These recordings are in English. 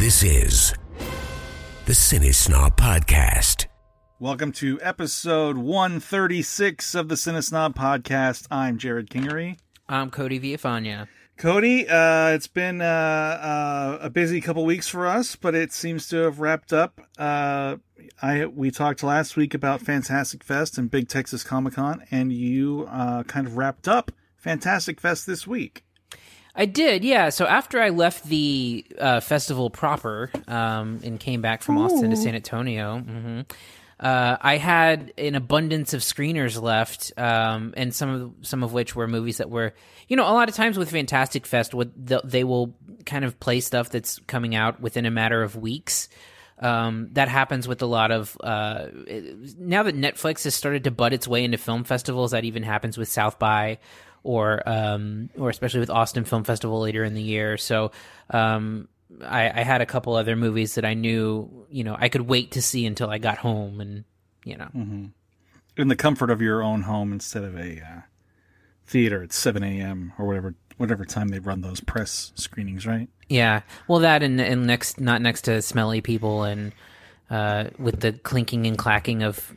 This is the Cinesnob Podcast. Welcome to episode 136 of the Cinesnob Podcast. I'm Jerrod Kingery. I'm Cody Villafana. Cody, uh, it's been uh, uh, a busy couple weeks for us, but it seems to have wrapped up. Uh, I we talked last week about Fantastic Fest and Big Texas Comic Con, and you uh, kind of wrapped up Fantastic Fest this week. I did, yeah. So after I left the uh, festival proper um, and came back from Austin to San Antonio, mhm, uh, I had an abundance of screeners left, um, and some of some of which were movies that were, you know, a lot of times with Fantastic Fest, what the, they will kind of play stuff that's coming out within a matter of weeks. Um, that happens with a lot of uh, now that Netflix has started to butt its way into film festivals. That even happens with South by or um, or especially with Austin Film Festival later in the year. So um, I, I had a couple other movies that I knew you know I could wait to see until I got home, and you know. in the comfort of your own home instead of a uh, theater at 7 a.m. or whatever whatever time they run those press screenings, right? Yeah, well, that and, and next, not next to smelly people and uh, with the clinking and clacking of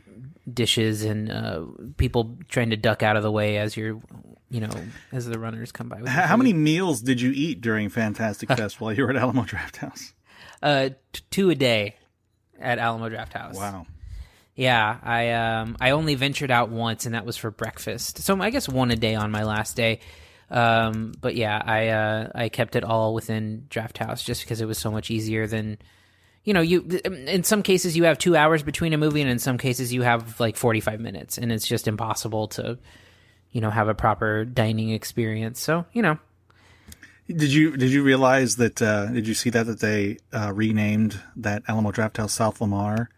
dishes and uh, people trying to duck out of the way as you're, you know, as the runners come by. With How many meals did you eat during Fantastic Fest while you were at Alamo Draft House? Uh, t- two a day at Alamo Drafthouse. Wow. Yeah, I um I only ventured out once, and that was for breakfast. So I guess one a day on my last day. Um, but yeah, I uh I kept it all within Drafthouse just because it was so much easier than, you know, you in some cases you have two hours between a movie, and in some cases you have like forty five minutes, and it's just impossible to, you know, have a proper dining experience. So you know, Did you did you realize that? Uh, did you see that that they uh, renamed that Alamo Drafthouse South Lamar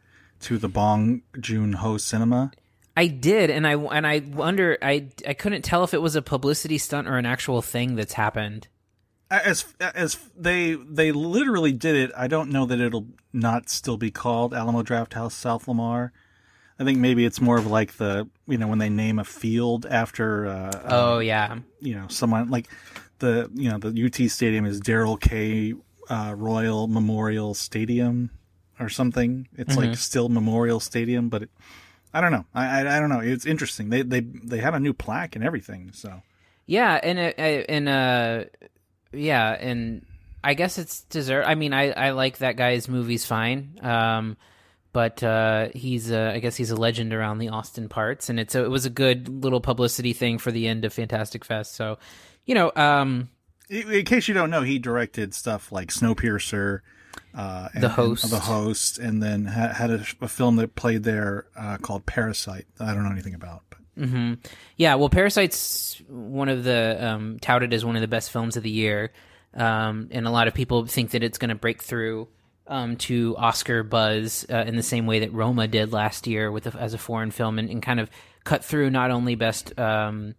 to the Bong Joon Ho Cinema? I did, and I and I wonder, I I couldn't tell if it was a publicity stunt or an actual thing that's happened. As as they they literally did it. I don't know that it'll not still be called Alamo Drafthouse South Lamar. I think maybe it's more of like the you know when they name a field after uh, Oh yeah, you know someone like the you know the UT Stadium is Darrell K. Uh, Royal Memorial Stadium or something. It's like still Memorial Stadium, but it, I don't know. I, I I don't know. It's interesting. They they they had a new plaque and everything. So yeah, and uh, and uh, yeah, and I guess it's deserved. I mean, I I like that guy's movies fine. Um, but uh, he's uh, I guess he's a legend around the Austin parts, and it's a, it was a good little publicity thing for the end of Fantastic Fest. So, you know, um, in in case you don't know, he directed stuff like Snowpiercer. Uh, and, The Host. and, the host, and then ha- had a, a film that played there uh, called Parasite. I don't know anything about, but Yeah, well, Parasite's one of the um, touted as one of the best films of the year, um, and a lot of people think that it's going to break through um, to Oscar buzz uh, in the same way that Roma did last year with a, as a foreign film, and, and kind of cut through not only best. Um,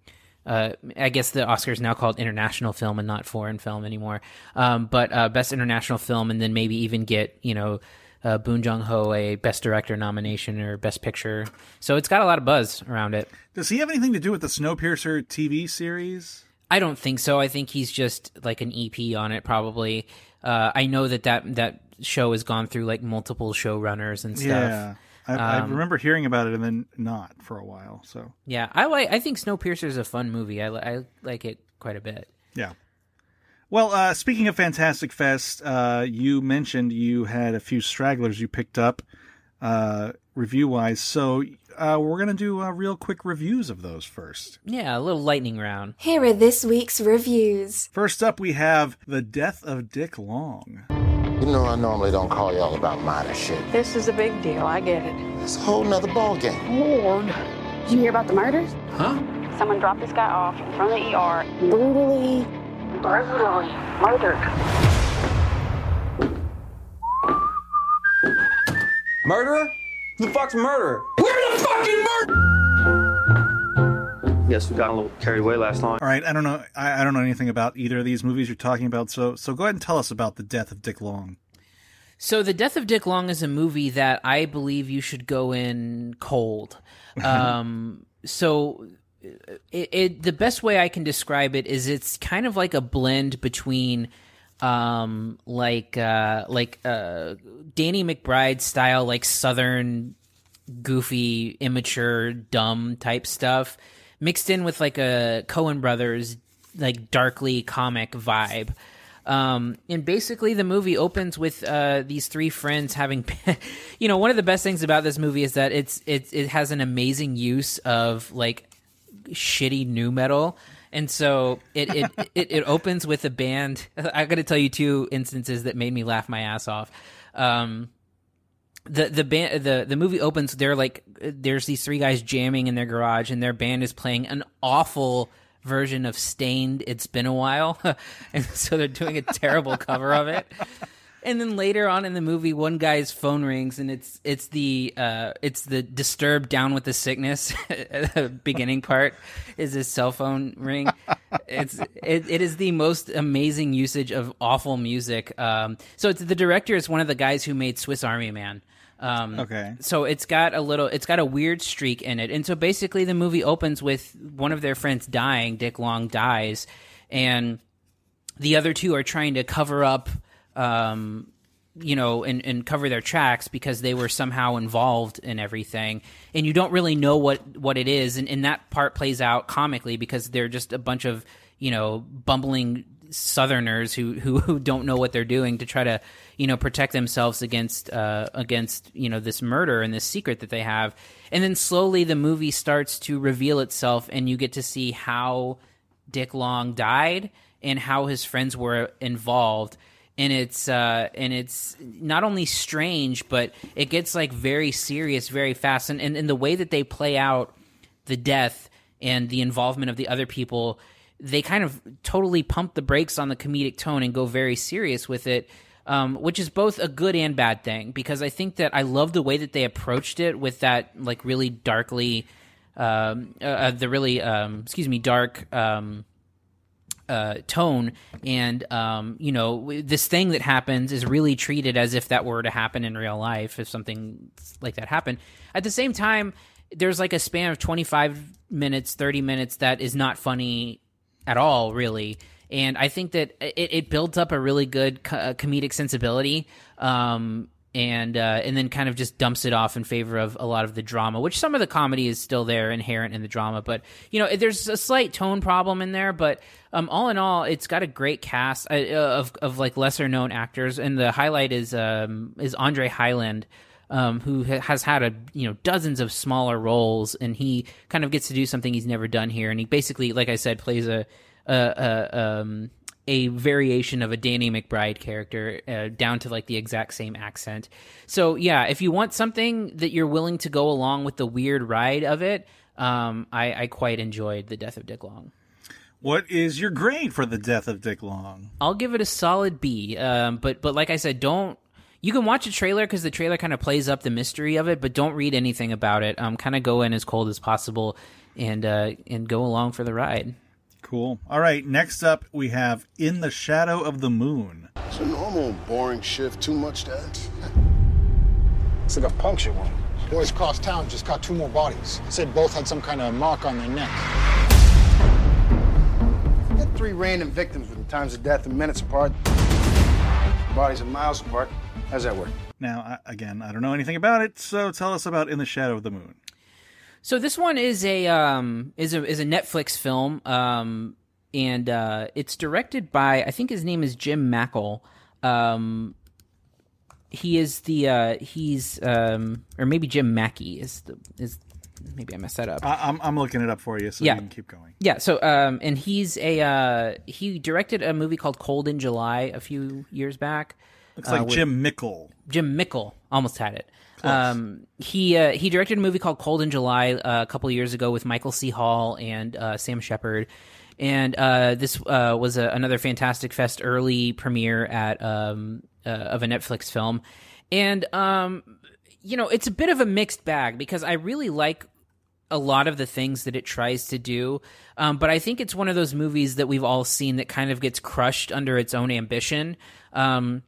uh, I guess the Oscar is now called international film and not foreign film anymore. Um, but uh, best international film, and then maybe even get you know uh, Bong Joon Ho a best director nomination or best picture. So it's got a lot of buzz around it. does he have anything to do with the Snowpiercer TV series? I don't think so. I think he's just like an EP on it, probably. Uh, I know that, that that show has gone through like multiple showrunners and stuff. Yeah, I, I Um, remember hearing about it and then not for a while. So Yeah, I like. I think Snowpiercer is a fun movie. I, I like it quite a bit. yeah. Well, uh, speaking of Fantastic Fest, uh, you mentioned you had a few stragglers you picked up uh, review wise. So uh, we're gonna do uh, real quick reviews of those first. Yeah, a little lightning round. Here are this week's reviews. First up, we have the death of Dick Long. You know I normally don't call y'all about minor shit. This is a big deal. I get it. It's a whole nother ballgame. Lord. Did you hear about the murders? Huh? Someone dropped this guy off in front of the ER. Brutally. Brutally murdered. Murderer? Who the fuck's murderer? Where the fucking murder? Yes, we got a little carried away last night. All right, I don't know. I, I don't know anything about either of these movies you're talking about. So so go ahead and tell us about the death of Dick Long. So, The Death of Dick Long is a movie that I believe you should go in cold. Um, so, it, it the best way I can describe it is it's kind of like a blend between um, like uh, like uh, Danny McBride style, like Southern goofy, immature, dumb type stuff, mixed in with like a Coen Brothers like darkly comic vibe. Um, and basically, the movie opens with uh, these three friends having, you know, one of the best things about this movie is that it's it it has an amazing use of like shitty nu metal. And so it it, it, it opens with a band. I got to tell you two instances that made me laugh my ass off. Um, the the band the the movie opens. They're like there's these three guys jamming in their garage, and their band is playing an awful version of Staind It's Been a While. and so they're doing a terrible cover of it. And then later on in the movie, one guy's phone rings, and it's it's the uh, it's the disturbed down with the sickness. beginning part is his cell phone ring. It's it, it is the most amazing usage of awful music. Um, so it's the director is one of the guys who made Swiss Army Man. Um, Okay. So it's got a little, it's got a weird streak in it, and so basically the movie opens with one of their friends dying. Dick Long dies, and the other two are trying to cover up, um, you know, and, and cover their tracks because they were somehow involved in everything, and you don't really know what what it is, and, and that part plays out comically because they're just a bunch of you know bumbling Southerners who, who who don't know what they're doing to try to you know protect themselves against uh, against you know this murder and this secret that they have, and then slowly the movie starts to reveal itself, and you get to see how Dick Long died and how his friends were involved. And it's uh, and it's not only strange, but it gets like very serious very fast. And, and, and the way that they play out the death and the involvement of the other people, they kind of totally pump the brakes on the comedic tone and go very serious with it. Um, which is both a good and bad thing because I think that I love the way that they approached it with that like really darkly, um, uh, uh, the really um, excuse me dark um, uh, tone, and um, you know this thing that happens is really treated as if that were to happen in real life if something like that happened. At the same time, there's like a span of 25 minutes, 30 minutes that is not funny at all, really. And I think that it, it builds up a really good co- uh, comedic sensibility, um, and uh, and then kind of just dumps it off in favor of a lot of the drama, which some of the comedy is still there, inherent in the drama. But you know, there's a slight tone problem in there. But um, all in all, it's got a great cast uh, of of like lesser known actors, and the highlight is um, is Andre Hyland um, who has had a you know dozens of smaller roles, and he kind of gets to do something he's never done here, and he basically, like I said, plays a a, a, um, a variation of a Danny McBride character, uh, down to like the exact same accent. So yeah, if you want something that you're willing to go along with the weird ride of it, um, I, I quite enjoyed the Death of Dick Long. What is your grade for the death of Dick Long? I'll give it a solid B. Um, but but like I said, don't you can watch a trailer because the trailer kind of plays up the mystery of it, but don't read anything about it. Um, kind of go in as cold as possible and uh, and go along for the ride. Cool. All right, next up we have In the Shadow of the Moon. It's a normal, boring shift. Too much, Dad. It's like a puncture wound. Boys across town just got two more bodies. Said both had some kind of mark on their neck. Had three random victims with times of death and minutes apart. Bodies are miles apart. How's that work? Now, again, I don't know anything about it, so tell us about In the Shadow of the Moon. So this one is a um, is a is a Netflix film, um, and uh, it's directed by I think his name is Jim Mackle. Um, he is the uh, he's um, or maybe Jim Mackey is the is maybe I messed that up. I- I'm, I'm looking it up for you, so Yeah. you can keep going. Yeah, so um and he's a uh he directed a movie called Cold in July a few years back. Looks like uh, with- Jim Mickle. Jim Mickle almost had it. Um he uh, he directed a movie called Cold in July uh, a couple years ago with Michael C. Hall and uh, Sam Shepard. And uh, this uh, was a, another Fantastic Fest early premiere at um, uh, of a Netflix film, and um, you know it's a bit of a mixed bag because I really like a lot of the things that it tries to do. Um, but I think it's one of those movies that we've all seen that kind of gets crushed under its own ambition. Um,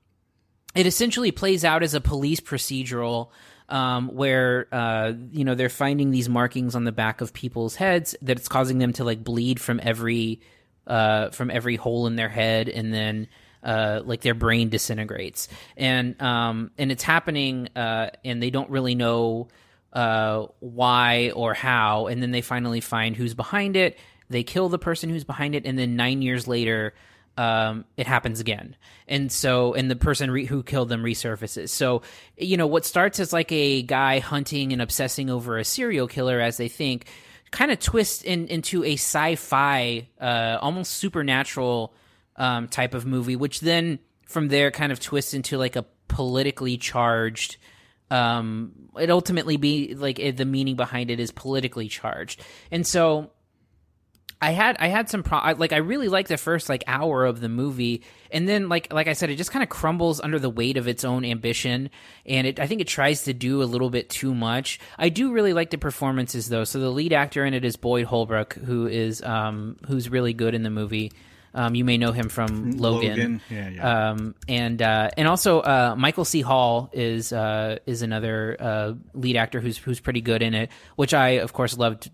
it essentially plays out as a police procedural um, where uh, you know they're finding these markings on the back of people's heads that it's causing them to like bleed from every uh, from every hole in their head, and then uh, like their brain disintegrates, and um, and it's happening, uh, and they don't really know uh, why or how, and then they finally find who's behind it. They kill the person who's behind it, and then nine years later, um, it happens again. And so, and the person re- who killed them resurfaces. So, you know, what starts as like a guy hunting and obsessing over a serial killer, as they think, kind of twists in, into a sci-fi, uh, almost supernatural um, type of movie, which then from there kind of twists into like a politically charged. Um, it ultimately be like it, the meaning behind it is politically charged, and so I had I had some pro- like I really liked the first like hour of the movie, and then like like I said, it just kind of crumbles under the weight of its own ambition, and it I think it tries to do a little bit too much. I do really like the performances though. So the lead actor in it is Boyd Holbrook, who is um who's really good in the movie. Um, you may know him from Logan, Logan. Yeah, yeah. Um, and uh, and also uh, Michael C. Hall is uh, is another uh, lead actor who's who's pretty good in it, which I of course loved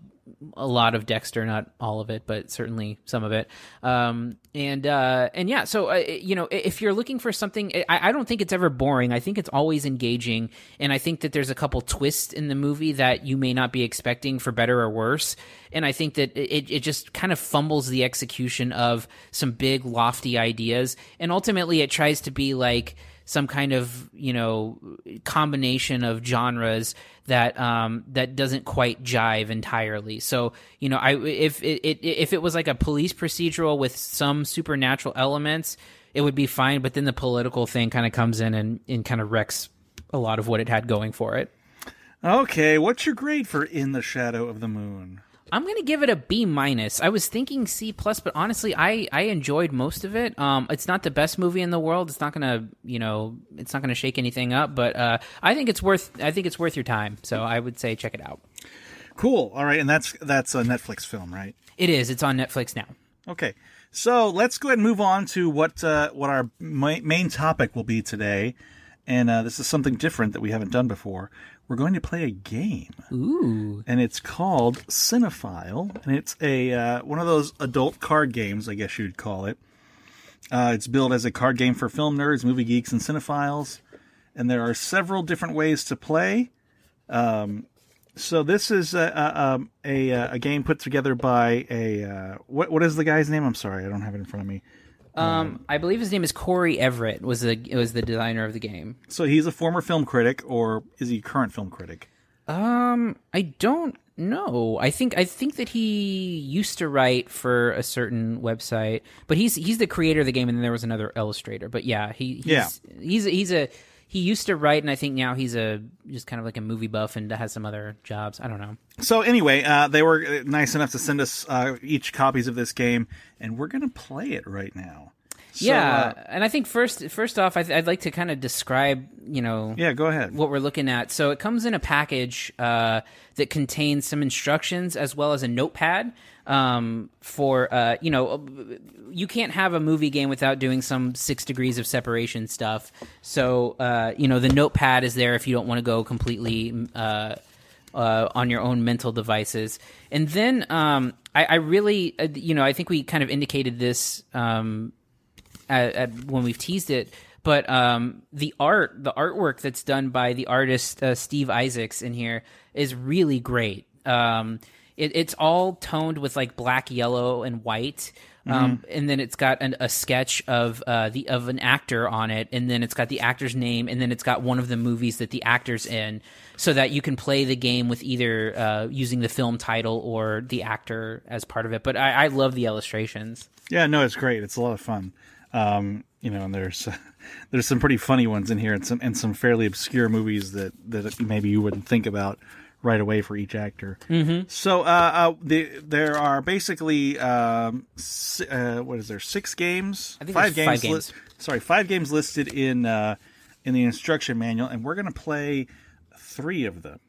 a lot of Dexter, not all of it, but certainly some of it. Um, and uh, and yeah, so uh, you know, if you're looking for something, I, I, don't think it's ever boring. I think it's always engaging, and I think that there's a couple twists in the movie that you may not be expecting for better or worse. And I think that it it just kind of fumbles the execution of some big lofty ideas, and ultimately it tries to be like some kind of you know combination of genres that um, that doesn't quite jive entirely. So you know, I if it, it if it was like a police procedural with some supernatural elements, it would be fine. But then the political thing kind of comes in and, and kind of wrecks a lot of what it had going for it. Okay, what's your grade for In the Shadow of the Moon? I'm gonna give it a B minus. I was thinking C plus, but honestly, I I enjoyed most of it. Um, it's not the best movie in the world. It's not gonna you know it's not gonna shake anything up, but uh, I think it's worth I think it's worth your time. So I would say check it out. Cool. All right, and that's that's a Netflix film, right? It is. It's on Netflix now. Okay, so let's go ahead and move on to what uh, what our main topic will be today, and uh, this is something different that we haven't done before we're going to play a game. Ooh. And it's called Cinephile, and it's a uh, one of those adult card games, I guess you'd call it. Uh, it's billed as a card game for film nerds, movie geeks, and cinephiles. And there are several different ways to play. Um, so this is a, a, um, a, a, game put together by a uh, what what is the guy's name? I'm sorry, I don't have it in front of me. Um, I believe his name is Corey Everett. Was the was the designer of the game. So he's a former film critic, or is he a current film critic? Um, I don't know. I think I think that he used to write for a certain website, but he's he's the creator of the game, and then there was another illustrator. But yeah, he he's, yeah he's he's a he used to write, and I think now he's a just kind of like a movie buff and has some other jobs. I don't know. So anyway, uh, they were nice enough to send us uh, each copies of this game, and we're gonna play it right now. So, yeah, uh, and I think first, first off, I'd, I'd, like to kind of describe, you know, yeah, go ahead, what we're looking at. So it comes in a package uh, that contains some instructions as well as a notepad um, for, uh, you know, you can't have a movie game without doing some six degrees of separation stuff. So, uh, you know, the notepad is there if you don't want to go completely. Uh, uh, on your own mental devices. And then um, I, I, really, uh, you know, I think we kind of indicated this um, at, at when we've teased it. But um, the art, the artwork that's done by the artist uh, Steve Isaacs in here is really great. Um, it, it's all toned with like black, yellow, and white. Um, mm-hmm. and then it's got an, a sketch of uh, the of an actor on it, and then it's got the actor's name, and then it's got one of the movies that the actor's in, so that you can play the game with either uh, using the film title or the actor as part of it. But I, I love the illustrations. Yeah, no, it's great. It's a lot of fun. Um, you know, and there's there's some pretty funny ones in here, and some and some fairly obscure movies that that maybe you wouldn't think about right away for each actor. Mm-hmm. So uh, uh, the, there are basically um, uh, what is there six games? five games. Five games. Li- sorry, five games listed in uh, in the instruction manual, and we're going to play three of them.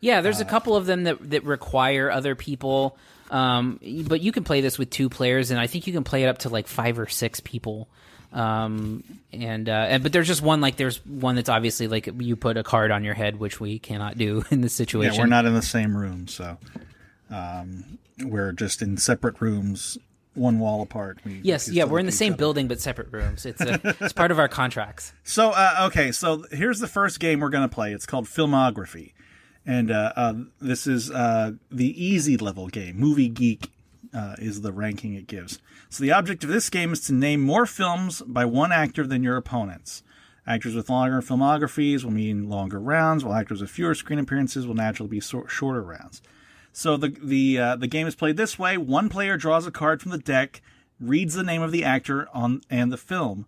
Yeah, there's a uh, couple of them that that require other people um, but you can play this with two players, and I think you can play it up to like five or six people. Um, and, uh, and but there's just one like there's one that's obviously like you put a card on your head, which we cannot do in this situation. Yeah, we're not in the same room, so um, we're just in separate rooms one wall apart. We Yes, yeah, we're in the same other. building but separate rooms. It's a, it's part of our contracts. So uh, okay, so here's the first game we're gonna play. It's called Filmography, and uh, uh, this is uh, the easy level game. Movie Geek uh, is the ranking it gives. So the object of this game is to name more films by one actor than your opponents. Actors with longer filmographies will mean longer rounds, while actors with fewer screen appearances will naturally be sor- shorter rounds. So the the uh, the game is played this way: one player draws a card from the deck, reads the name of the actor on and the film.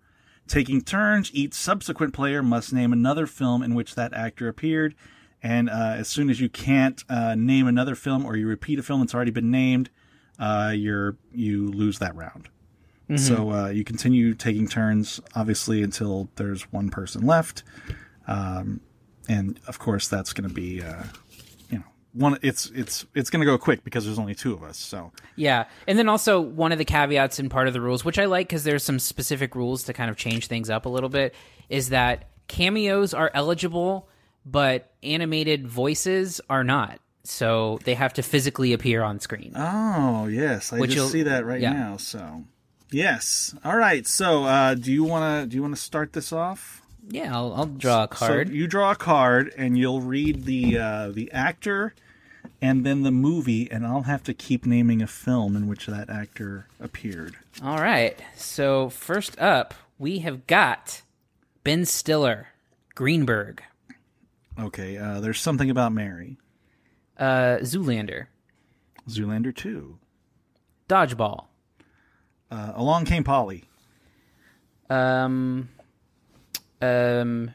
Taking turns, each subsequent player must name another film in which that actor appeared. And uh, as soon as you can't uh, name another film, or you repeat a film that's already been named, uh, you're you lose that round. Mhm. So uh, you continue taking turns, obviously, until there's one person left. Um, and of course, that's going to be, uh, you know, one. It's it's it's going to go quick because there's only two of us. So Yeah, and then also one of the caveats and part of the rules, which I like because there's some specific rules to kind of change things up a little bit, is that cameos are eligible, but animated voices are not. So they have to physically appear on screen. Oh yes, I Which just see that right yeah. now. So yes, all right. So uh, do you want to do you want to start this off? Yeah, I'll, I'll draw a card. So you draw a card, and you'll read the uh, the actor, and then the movie, and I'll have to keep naming a film in which that actor appeared. All right. So first up, we have got Ben Stiller, Greenberg, Okay, uh, there's something about Mary. Uh, Zoolander. Zoolander 2. Dodgeball. Uh, Along Came Polly. Um. Um.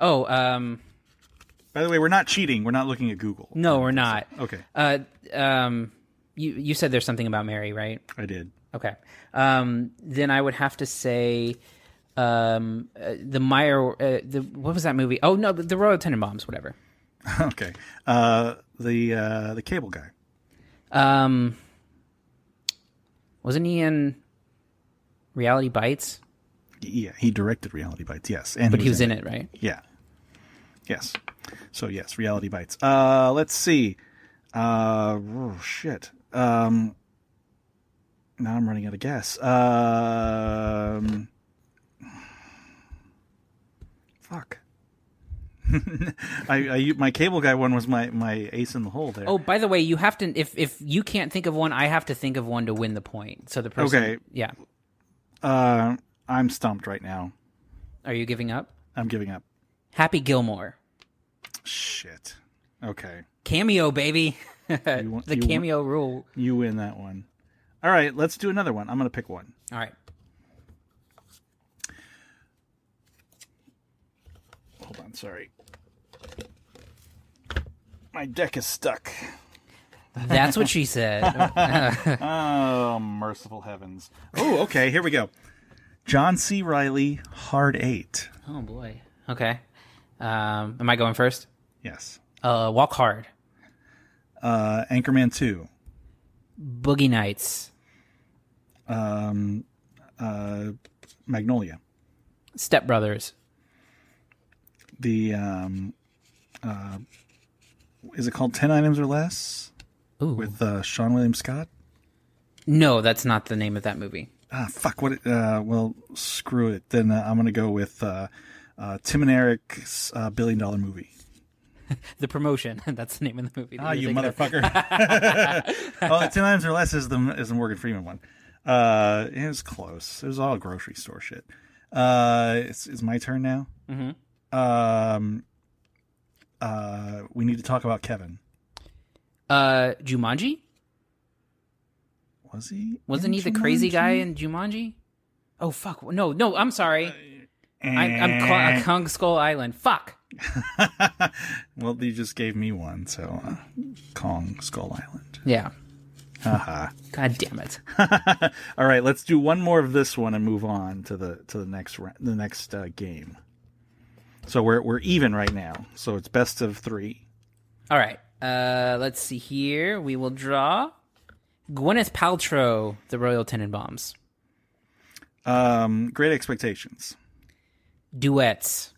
Oh, um. By the way, we're not cheating. We're not looking at Google. No, we're not. Okay. Uh, um, you you said there's something about Mary, right? I did. Okay. Um, then I would have to say um, uh, the Meyer, uh, the what was that movie? Oh no, the, the Royal Tenenbaums, whatever. okay. Uh, the uh, the cable guy. Um, wasn't he in Reality Bites? Yeah, he directed Reality Bites. Yes, and But he was in it, right? Yeah. Yes. So yes, Reality Bites. Uh, let's see. Uh, oh, shit. Um, now I'm running out of gas. Um, fuck. I, I my cable guy one was my my ace in the hole there. Oh, by the way, you have to if if you can't think of one, I have to think of one to win the point. So the person, Okay. yeah. Uh, I'm stumped right now. Are you giving up? I'm giving up. Happy Gilmore, Shit. Okay. cameo, baby. Want- the you want- cameo rule. You win that one. All right, let's do another one. I'm gonna pick one. All right. Hold on, sorry. My deck is stuck. That's what she said. oh, merciful heavens. Oh, okay, here we go. John C. Reilly, Hard Eight. oh boy. Okay. Um, am I going first? Yes. Uh, Walk Hard, Uh, Anchorman 2. Boogie Nights, Um, uh, Magnolia. Step Brothers, The, um, uh, is it called 10 Items or Less? Ooh. With uh, Seann William Scott? No, that's not the name of that movie. Ah, fuck. What? Uh, well, screw it. Then uh, I'm going to go with uh, uh, Tim and Eric's uh, Billion Dollar Movie. The promotion. That's the name of the movie. Ah, you motherfucker. oh, 10 Items or Less is the, is the Morgan Freeman one. Uh, it was close. It was all grocery store shit. Uh, it's, it's my turn now. Mhm. Um, uh, we need to talk about Kevin. Uh, Jumanji. Was he? Wasn't he the crazy guy in Jumanji? Oh fuck! No, no. I'm sorry. I, I'm Eh. Kong, Kong Skull Island. Fuck. well, you just gave me one, so uh, Kong Skull Island. Yeah. Haha. God damn it. All right, let's do one more of this one and move on to the to the next the next uh, game. So we're we're even right now. So it's best of three. All right. Uh, let's see here. We will draw Gwyneth Paltrow, the Royal Tenenbaums. Um, Great Expectations. Duets.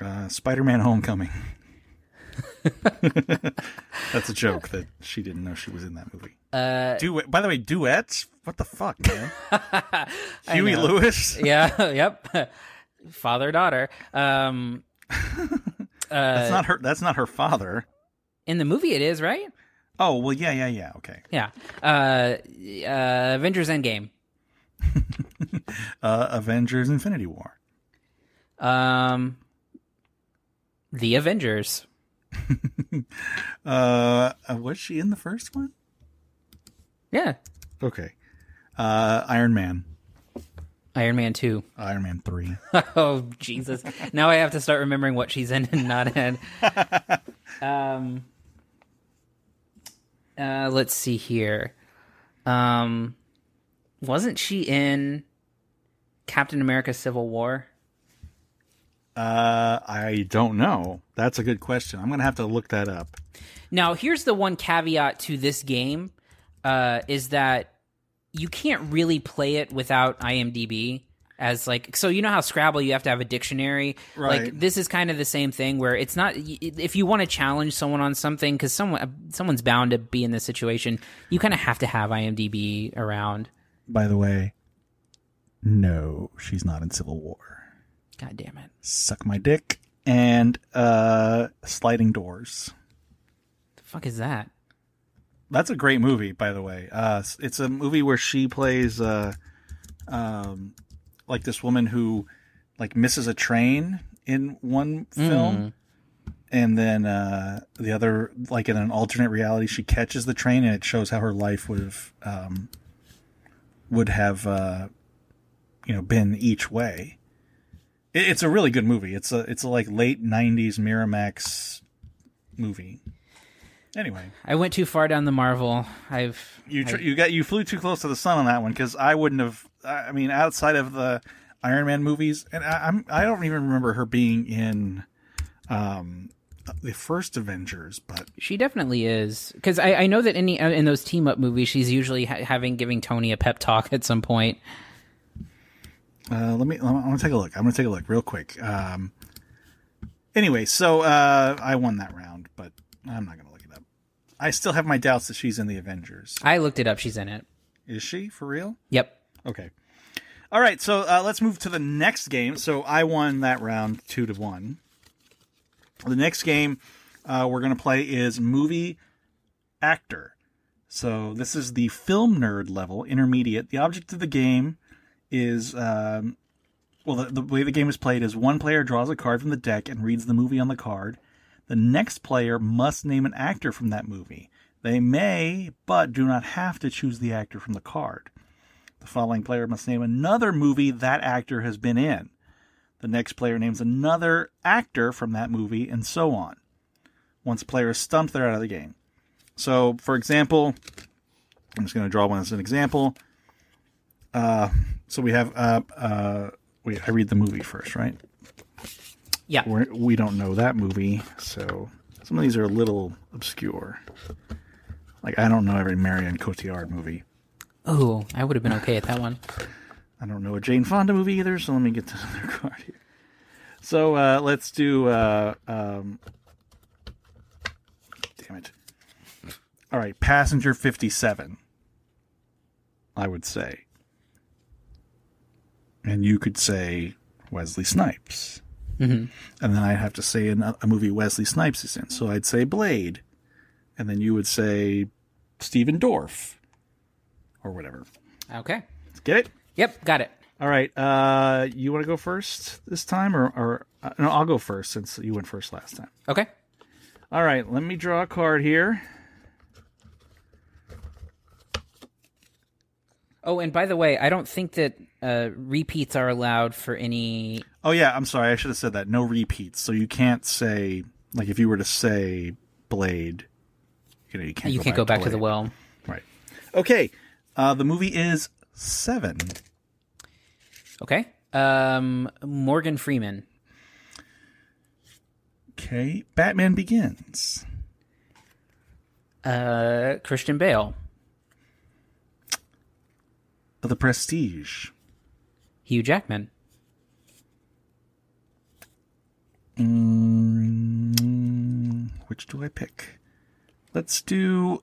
Uh, Spider-Man: Homecoming. That's a joke that she didn't know she was in that movie. Uh, Duet. By the way, duets. What the fuck, man? Huey. Lewis. yeah, yep. Father daughter. Um, That's uh, not her. That's not her father. in the movie. It is right. Oh well, yeah, yeah, yeah. Okay. Yeah. Uh, uh, Avengers Endgame. Uh, Avengers: Infinity War. Um, The Avengers. Uh, uh, was she in the first one? Yeah. Okay. Uh, Iron Man. Iron Man two. Iron Man three. oh Jesus! Now I have to start remembering what she's in and not in. um. Uh, let's see here. Um, wasn't she in Captain America: Civil War? Uh, I don't know. That's a good question. I'm gonna have to look that up. Now, here's the one caveat to this game: uh, is that you can't really play it without IMDb. As like, so you know how Scrabble, you have to have a dictionary. Right. Like this is kind of the same thing where it's not. If you want to challenge someone on something, because someone someone's bound to be in this situation, you kind of have to have IMDb around. By the way, no, she's not in Civil War. God damn it! Suck my dick and uh, Sliding Doors. The fuck is that? That's a great movie, by the way. Uh, it's a movie where she plays uh, um, like this woman who like misses a train in one film, and then uh, the other, like in an alternate reality, she catches the train, and it shows how her life would have um, would have uh, you know been each way. It, it's a really good movie. It's a it's a like late '90s Miramax movie. Anyway, I went too far down the Marvel. I've you tr- I- you got you flew too close to the sun on that one because I wouldn't have. I mean, outside of the Iron Man movies, and I, I'm I don't even remember her being in um the first Avengers, but She definitely is because I, I know that in, the, in those team up movies, she's usually ha- having giving Tony a pep talk at some point. uh, let me. I'm gonna take a look. I'm gonna take a look real quick. Um, anyway, so uh, I won that round, but I'm not gonna look it up. I still have my doubts that she's in the Avengers. I looked it up. She's in it. Is she for real? Yep. Okay. All right, so uh, let's move to the next game. So I won that round two to one. The next game uh, we're going to play is movie actor. So this is the film nerd level, intermediate. The object of the game is, um, well, the, the way the game is played is one player draws a card from the deck and reads the movie on the card. The next player must name an actor from that movie. They may, but do not have to choose the actor from the card. The following player must name another movie that actor has been in. The next player names another actor from that movie, and so on. Once a player is stumped, they're out of the game. So, for example, I'm just going to draw one as an example. Uh, so we have, uh, uh, wait, I read the movie first, right? Yeah. We're, we don't know that movie, so some of these are a little obscure. Like, I don't know every Marion Cotillard movie. Oh, I would have been okay at that one. I don't know a Jane Fonda movie either, so let me get to another card here. So uh, let's do. Uh, um, damn it! All right, Passenger Fifty Seven. I would say, and you could say Wesley Snipes, Mhm. and then I'd have to say in a, a movie Wesley Snipes is in. So I'd say Blade, and then you would say Stephen Dorff, or whatever. Okay. Get it? Yep, got it. All right. Uh, you want to go first this time, or, or uh, no? I'll go first since you went first last time. Okay. All right. Let me draw a card here. Oh, and by the way, I don't think that uh, repeats are allowed for any. Oh yeah, I'm sorry. I should have said that. No repeats. So you can't say like if you were to say Blade, you know, you can't. you go can't back go back to the well. Right. Okay. Uh, the movie is Seven. Okay. Um, Morgan Freeman. Okay. Batman Begins. Uh, Christian Bale. The Prestige. Hugh Jackman. Mm, Which do I pick? Let's do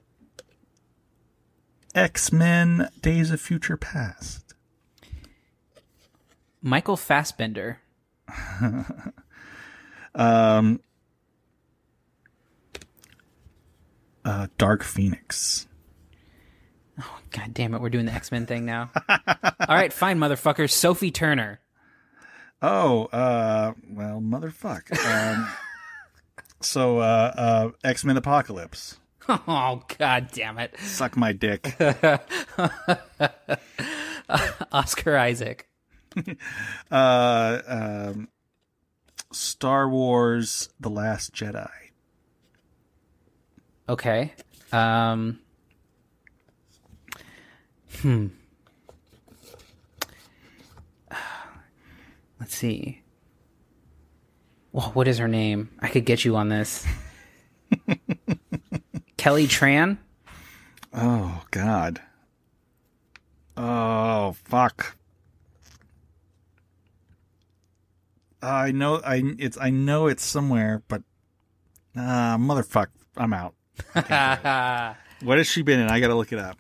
X Men Days of Future Past. Michael Fassbender. um, uh, Dark Phoenix. Oh, God damn it. We're doing the X Men thing now. All right, fine, motherfucker. Sophie Turner. Oh, uh, well, motherfuck. Um, so, uh, uh, X Men Apocalypse. Oh, god damn it. Suck my dick. Oscar Isaac. uh, um, Star Wars The Last Jedi. Okay. Um, hmm. Let's see. Well, what is her name? I could get you on this. Kelly Tran. Oh God. Oh fuck. I know I it's I know it's somewhere, but ah, uh, motherfuck, I'm out. what has she been in? I gotta look it up.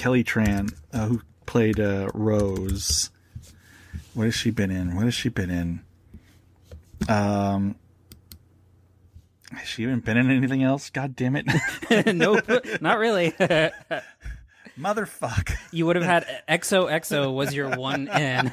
Kelly Tran, uh, who played uh, Rose. What has she been in? What has she been in? Um, has she even been in anything else? God damn it! nope, not really. Motherfuck. You would have had XOXO was your one in.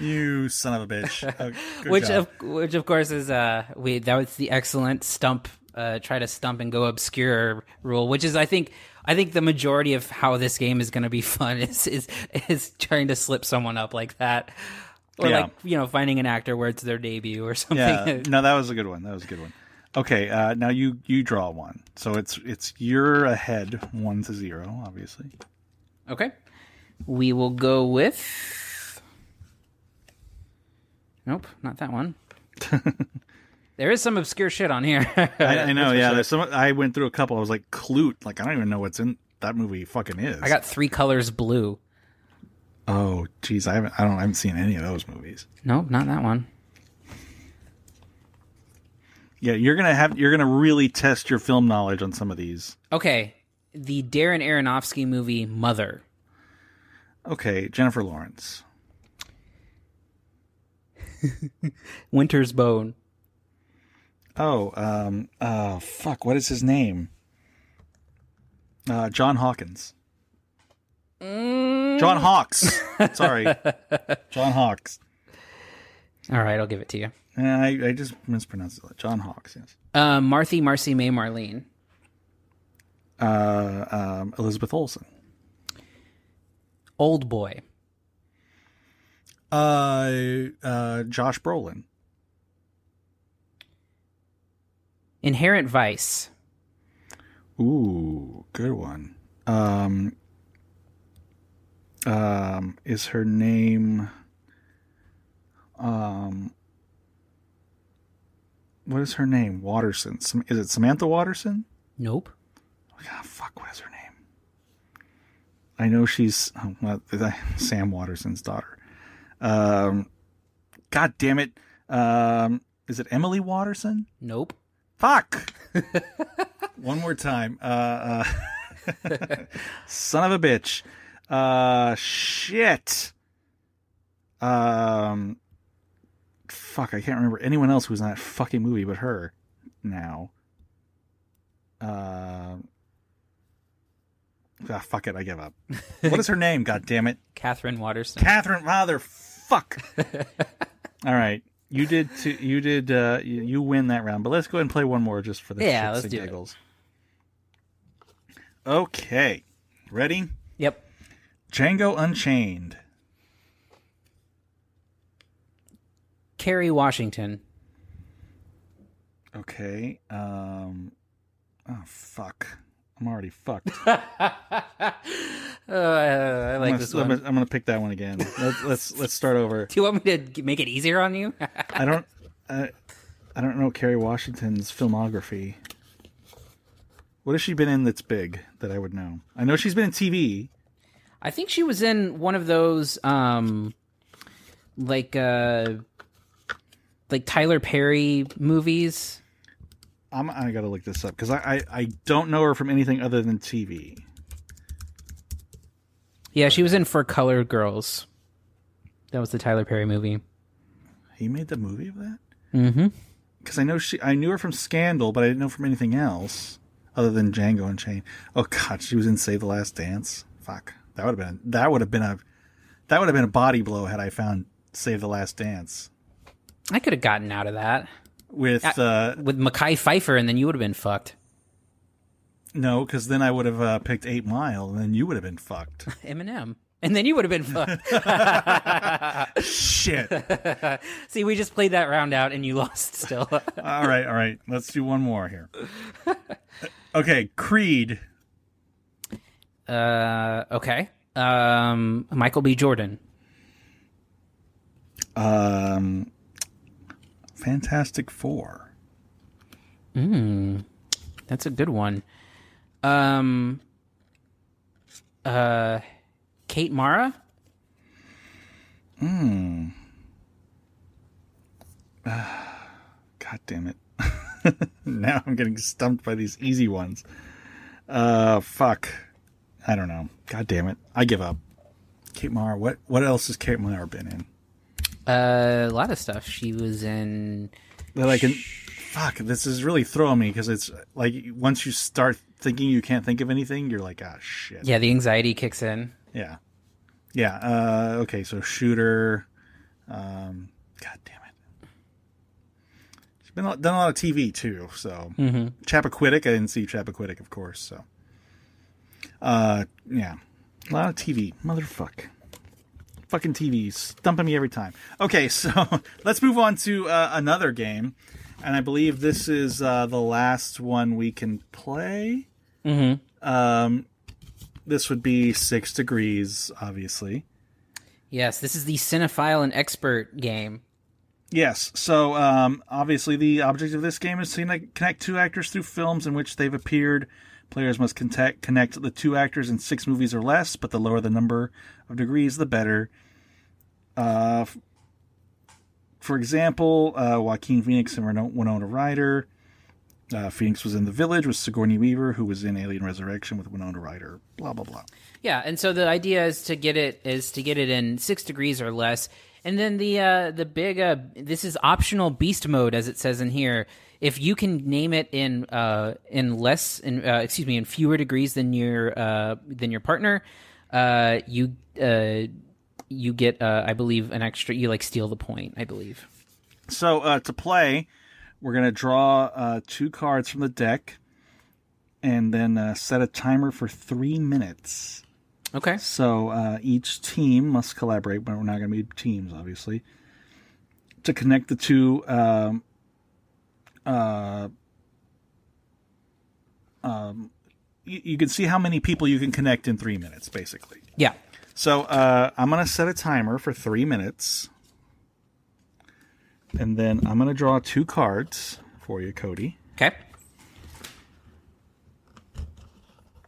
you son of a bitch. Oh, which job. of which of course is uh we that was the excellent stump uh try to stump and go obscure rule, which is I think I think the majority of how this game is going to be fun is is is trying to slip someone up like that. Or Yeah. like, you know, finding an actor where it's their debut or something. Yeah, no, that was a good one. That was a good one. Okay, uh, now you you draw one. So it's it's you're ahead one to zero, obviously. Okay. We will go with. Nope, not that one. there is some obscure shit on here. I, I know. Yeah, sure. there's some. I went through a couple. I was like, Klute. Like I don't even know what's in that movie. Fucking is. I got three colors blue. Oh, geez, I haven't. I don't. I haven't seen any of those movies. Nope, not that one. Yeah, you're gonna have. You're gonna really test your film knowledge on some of these. Okay, the Darren Aronofsky movie Mother. Okay, Jennifer Lawrence. Winter's Bone. Oh, um, oh, fuck. What is his name? Uh, John Hawkins. John Hawkes. Sorry, John Hawkes. All right, I'll give it to you. I, I just mispronounced it. John Hawkes. Yes. Uh, Marthy, Marcy, May, Marlene. Uh, um, Elizabeth Olsen. Old Boy. Uh, uh, Josh Brolin. Inherent Vice. Ooh, good one. Um, um, is her name? Um, what is her name? Watterson. Sam- Is it Samantha Watterson? Nope. Oh, fuck, what is her name? I know she's oh, well, Sam Watterson's daughter. Um, God damn it. Um, is it Emily Watterson? Nope. Fuck. One more time. Uh, uh son of a bitch. Uh, shit. Um, fuck. I can't remember anyone else who was in that fucking movie but her. Now. Uh, ah, fuck it. I give up. What is her name? God damn it. Catherine Waterston. Catherine. Mother. Fuck. All right. You did. Two, you did. Uh, you, you win that round. But let's go ahead and play one more just for the Yeah, shits let's and do it. Okay. Ready? Yep. Django Unchained. Kerry Washington. Okay. Um. Oh fuck. I'm already fucked. Uh, I like I'm this gonna, one. I'm gonna, I'm gonna pick that one again. Let's let's let's start over. Do you want me to make it easier on you? I don't. I, I don't know Kerry Washington's filmography. What has she been in that's big that I would know? I know she's been in TV. I think she was in one of those, um, like, uh, like Tyler Perry movies. I'm I gotta look this up because I, I I don't know her from anything other than TV. Yeah, she was in For Colored Girls. That was the Tyler Perry movie. He made the movie of that. Mm-hmm. Because I know she, I knew her from Scandal, but I didn't know from anything else other than Django Unchained. Oh God, she was in Save the Last Dance. Fuck, that would have been that would have been a that would have been a body blow had I found Save the Last Dance I could have gotten out of that with uh, with Mekhi Phifer, and then you would have been fucked. no, because then I would have uh, picked Eight Mile, and then you would have been fucked. Eminem. And then you would have been fucked. Shit. See, we just played that round out and you lost still. all right, all right. Let's do one more here. Okay, Creed. uh, okay. Um, Michael B. Jordan. Um, Fantastic Four. Mm, that's a good one. Um, uh, Kate Mara. Hmm. God damn it. now I'm getting stumped by these easy ones. Uh, fuck. I don't know. God damn it. I give up. Kate Mara. What What else has Kate Mara been in? Uh, a lot of stuff. She was in. That I can. Fuck. This is really throwing me because it's like once you start thinking you can't think of anything, you're like, ah, shit. Yeah, the anxiety kicks in. Yeah. Yeah. Uh, okay. So Shooter. Um, God damn it. She's been done a lot of TV too. So Mhm. Chappaquiddick. I didn't see Chappaquiddick, of course. So. Uh, yeah. A lot of TV. Motherfuck. Fucking TV. Stumping me every time. Okay, so let's move on to uh, another game. And I believe this is uh, the last one we can play. Mm-hmm. Um, this would be Six Degrees, obviously. Yes, this is the cinephile and expert game. Yes. So, um, obviously, the object of this game is to connect- connect two actors through films in which they've appeared. Players must contact, connect the two actors in six movies or less, but the lower the number of degrees, the better. Uh, for example, uh, Joaquin Phoenix and Winona Ryder. Uh, Phoenix was in The Village with Sigourney Weaver, who was in Alien Resurrection with Winona Ryder. Blah blah blah. Yeah, and so the idea is to get it is to get it in six degrees or less, and then the uh, the big uh, this is optional beast mode as it says in here. If you can name it in uh, in less in uh, excuse me in fewer degrees than your uh, than your partner, uh, you uh, you get uh, I believe an extra you like steal the point I believe. So uh, to play, we're gonna draw uh, two cards from the deck, and then uh, set a timer for three minutes. Okay. So uh, each team must collaborate, but we're not gonna be teams, obviously, to connect the two. Um, uh, um, you, you can see how many people you can connect in three minutes, basically. Yeah. So uh, I'm gonna set a timer for three minutes, and then I'm gonna draw two cards for you, Cody. Okay.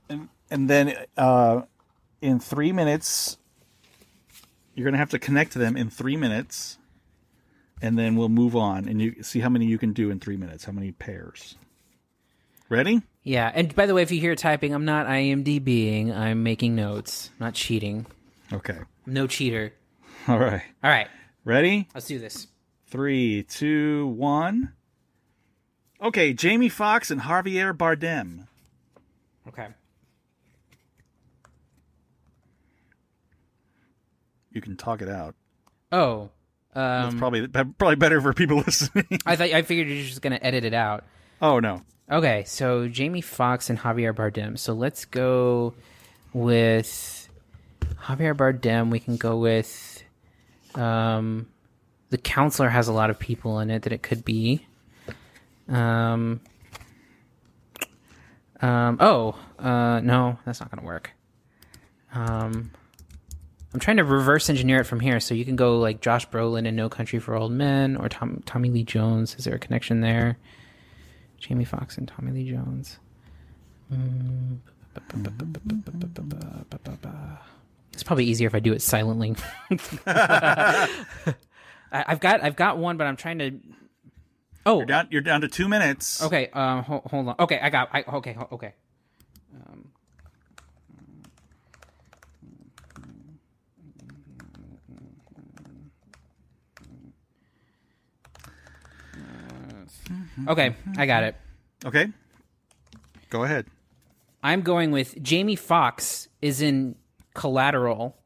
And and then uh, in three minutes, you're gonna have to connect them in three minutes, and then we'll move on and you see how many you can do in three minutes. How many pairs? Ready? Yeah, and by the way, if you hear typing, I'm not IMDBing. I'm making notes, not cheating. Okay. No cheater. All right. All right. Ready? Let's do this. Three, two, one. Okay, Jamie Foxx and Javier Bardem. Okay. You can talk it out. Oh, That's um, probably probably better for people listening. I thought I figured you're just gonna edit it out. oh no. Okay, so Jamie Foxx and Javier Bardem. So let's go with Javier Bardem. We can go with um, the counselor has a lot of people in it that it could be. Um, um, oh, uh, no, that's not gonna work. Um, I'm trying to reverse engineer it from here, so you can go like Josh Brolin in No Country for Old Men or Tom, Tommy Lee Jones. Is there a connection there? Jamie Foxx and Tommy Lee Jones. Mm. It's probably easier if I do it silently. I, I've got I've got one, but I'm trying to. Oh, you're down. You're down to two minutes. Okay. Um. Hold, hold on. Okay. I got. I okay. ho- Okay. Um, okay. I got it. Okay. Go ahead. I'm going with Jamie Foxx is in Collateral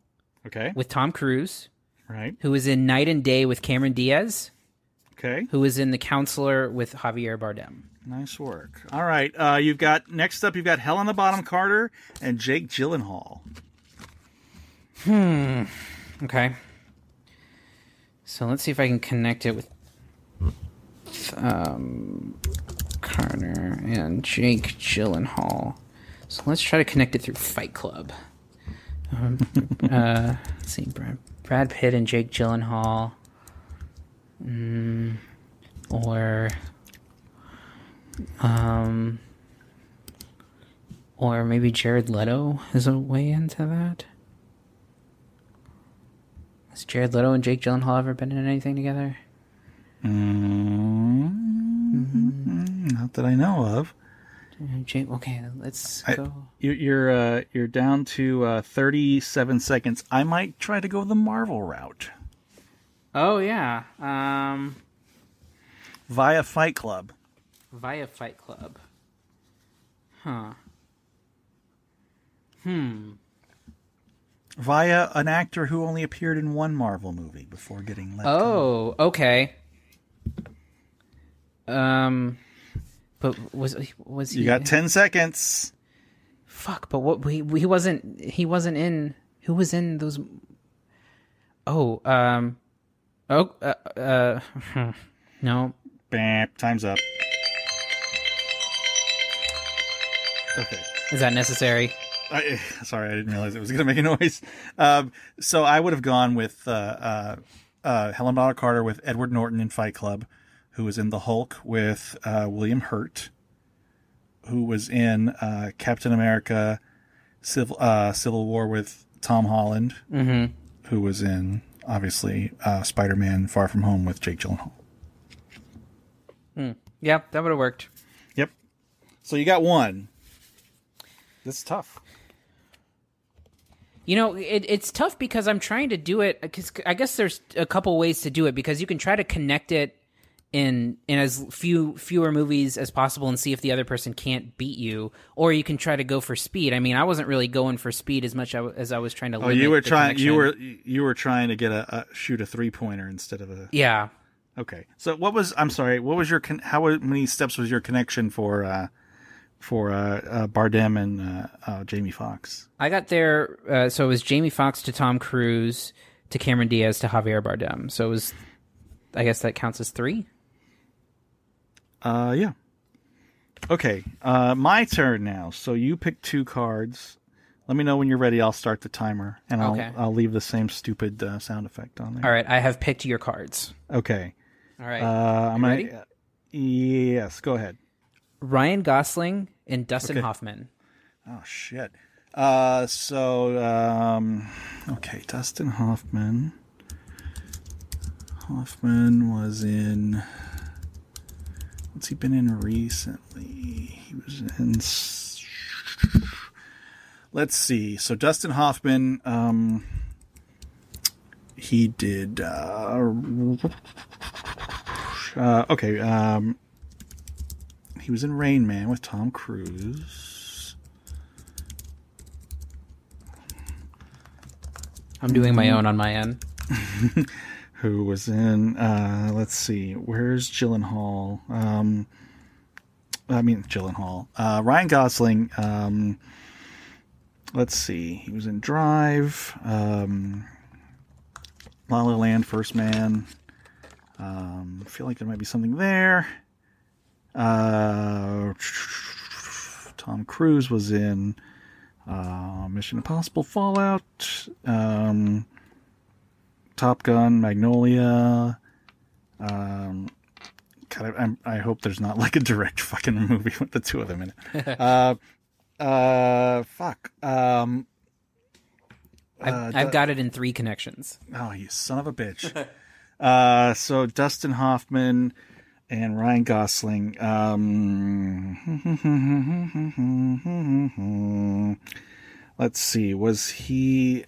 Okay. with Tom Cruise, Right. who is in Knight and Day with Cameron Diaz, Okay. who is in The Counselor with Javier Bardem. Nice work. All right. Uh, you've got next up. You've got Helena Bonham Carter and Jake Gyllenhaal. Hmm. Okay. So let's see if I can connect it with um, Carter and Jake Gyllenhaal. So let's try to connect it through Fight Club. Um, uh, let's see, Brad, Brad Pitt and Jake Gyllenhaal, mm, or um, or maybe Jared Leto is a way into that. Has Jared Leto and Jake Gyllenhaal ever been in anything together? Mm, Not that I know of. Okay, let's I- go. you- You're uh, you're down to uh, 37 seconds. I might try to go the Marvel route Oh yeah, um, via Fight Club. via Fight Club. Huh. Hmm. Via an actor who only appeared in one Marvel movie before getting let go. Oh, okay. Um, but was was he? You got 10 seconds. Fuck, but what he he wasn't he wasn't in who was in those Oh, um Oh, uh, uh no. Bam, time's up. Okay. Is that necessary? I, sorry, I didn't realize it was going to make a noise. Um, so I would have gone with uh, uh, uh, Helen Bonham Carter with Edward Norton in Fight Club, who was in The Hulk with uh, William Hurt, who was in uh, Captain America Civil uh, Civil War with Tom Holland, Mhm. who was in obviously uh, Spider Man Far From Home with Jake Gyllenhaal. Hmm. Yeah, that would have worked. Yep. So you got one. That's tough. You know, it, it's tough because I'm trying to do it. Because I guess there's a couple ways to do it. Because you can try to connect it in in as few fewer movies as possible and see if the other person can't beat you, or you can try to go for speed. I mean, I wasn't really going for speed as much as I was trying to. Oh, you were trying. You were you were trying to get a, a shoot a three pointer instead of a. Yeah. Okay. So what was? I'm sorry. What was your? Con- how many steps was your connection for? uh for uh, uh Bardem and uh, uh Jamie Foxx. I got there. Uh, so it was Jamie Foxx to Tom Cruise to Cameron Diaz to Javier Bardem. So it was. I guess that counts as three. Uh, yeah. Okay. Uh, my turn now. So you pick two cards. Let me know when you're ready. I'll start the timer, and I'll Okay. I'll leave the same stupid uh, sound effect on there. All right, I have picked your cards. Okay. All right. Uh, I'm gonna- ready? Yes. Go ahead. Ryan Gosling and Dustin. Hoffman. Oh shit. Uh, so um, okay, Dustin Hoffman. Hoffman was in. What's he been in recently? He was in. Let's see. So Dustin Hoffman. Um, he did. Uh, uh, okay. Um, he was in Rain Man with Tom Cruise. I'm doing my own on my end. who was in uh let's see where's Gyllenhaal? Um I mean Gyllenhaal. Uh Ryan Gosling um let's see he was in Drive um La La Land First Man. Um I feel like there might be something there. Uh Tom Cruise was in uh Mission Impossible Fallout. Um Top Gun, Magnolia. Um, God, I, I'm, I hope there's not like a direct fucking movie with the two of them in it. uh, uh, fuck. Um, I've, uh, I've got it in three connections. Oh, you son of a bitch. uh, so Dustin Hoffman. and Ryan Gosling. Um, let's see. Was he